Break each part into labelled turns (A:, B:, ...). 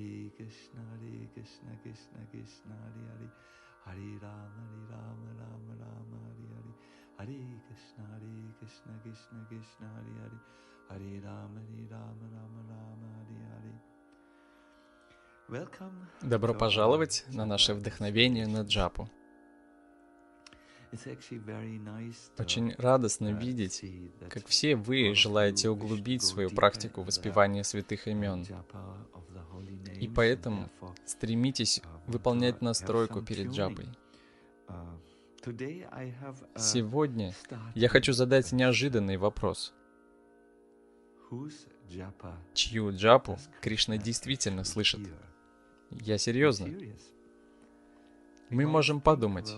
A: Hare Krishna, Hare Krishna, Krishna Krishna, Hare Hare, Hare Rama, Hare Rama, Rama Rama, Hare Hare, Hare Krishna, Hare Krishna, Krishna Krishna, Hare Hare, Hare Rama, Hare Rama, Rama Rama, Hare Hare.
B: Добро пожаловать на наше вдохновение на джапу. Очень радостно
A: uh,
B: видеть, как все вы желаете углубить свою практику воспевания святых имен, и поэтому стремитесь выполнять настройку перед джапой. Сегодня я хочу задать неожиданный вопрос. Чью джапу Кришна действительно слышит? Я серьезно. Мы можем подумать,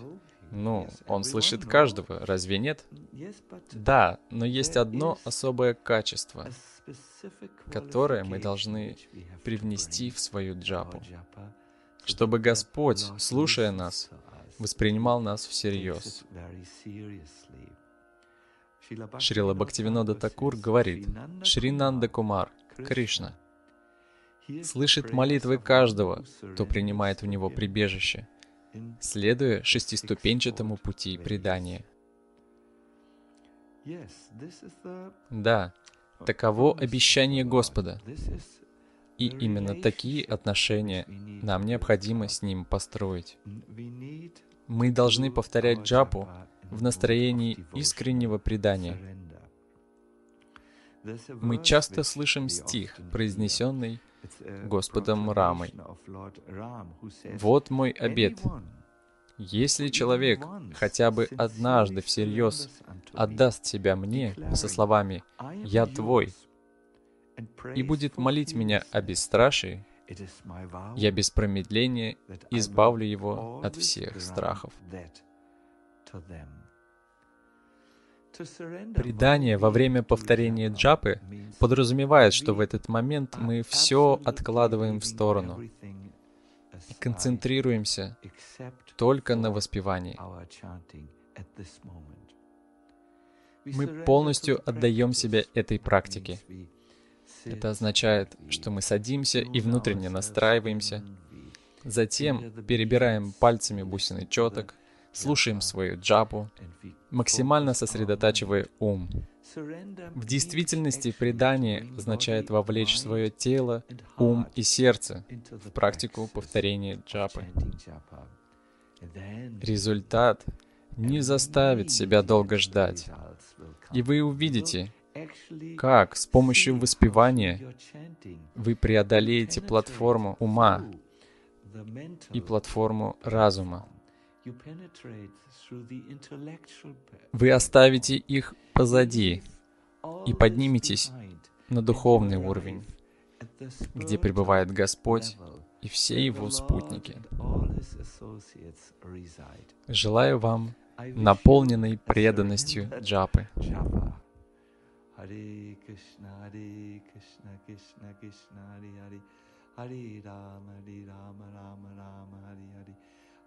B: ну, он слышит каждого, разве нет? Да, но есть одно особое качество, которое мы должны привнести в свою джапу, чтобы Господь, слушая нас, воспринимал нас всерьез.
A: Шрила
B: Бхактивинода Такур говорит, Шринанда Кумар, Кришна, слышит молитвы каждого, кто принимает в него прибежище, следуя шестиступенчатому пути предания. Да, таково обещание Господа, и именно такие отношения нам необходимо с Ним построить. Мы должны повторять джапу в настроении искреннего предания. Мы часто слышим стих, произнесенный Господом Рамой. «Вот мой обет. Если человек хотя бы однажды всерьез отдаст себя мне со словами «Я твой» и будет молить меня о бесстрашии, я без промедления избавлю его от всех страхов. Предание во время повторения джапы подразумевает, что в этот момент мы все откладываем в сторону и концентрируемся только на воспевании. Мы полностью отдаем себя этой практике. Это означает, что мы садимся и внутренне настраиваемся, затем перебираем пальцами бусины четок, слушаем свою джапу, максимально сосредотачивая ум. В действительности предание означает вовлечь свое тело, ум и сердце в практику повторения джапы. Результат не заставит себя долго ждать, и вы увидите, как с помощью воспевания вы преодолеете платформу ума и платформу разума. Вы оставите их позади и подниметесь на духовный уровень, где пребывает Господь и все Его спутники. Желаю вам наполненной преданностью джапы.
A: Hare Krishna, Hare Krishna, Krishna Krishna, Hare Hare, Hare Rama, Hare Rama, Rama Rama,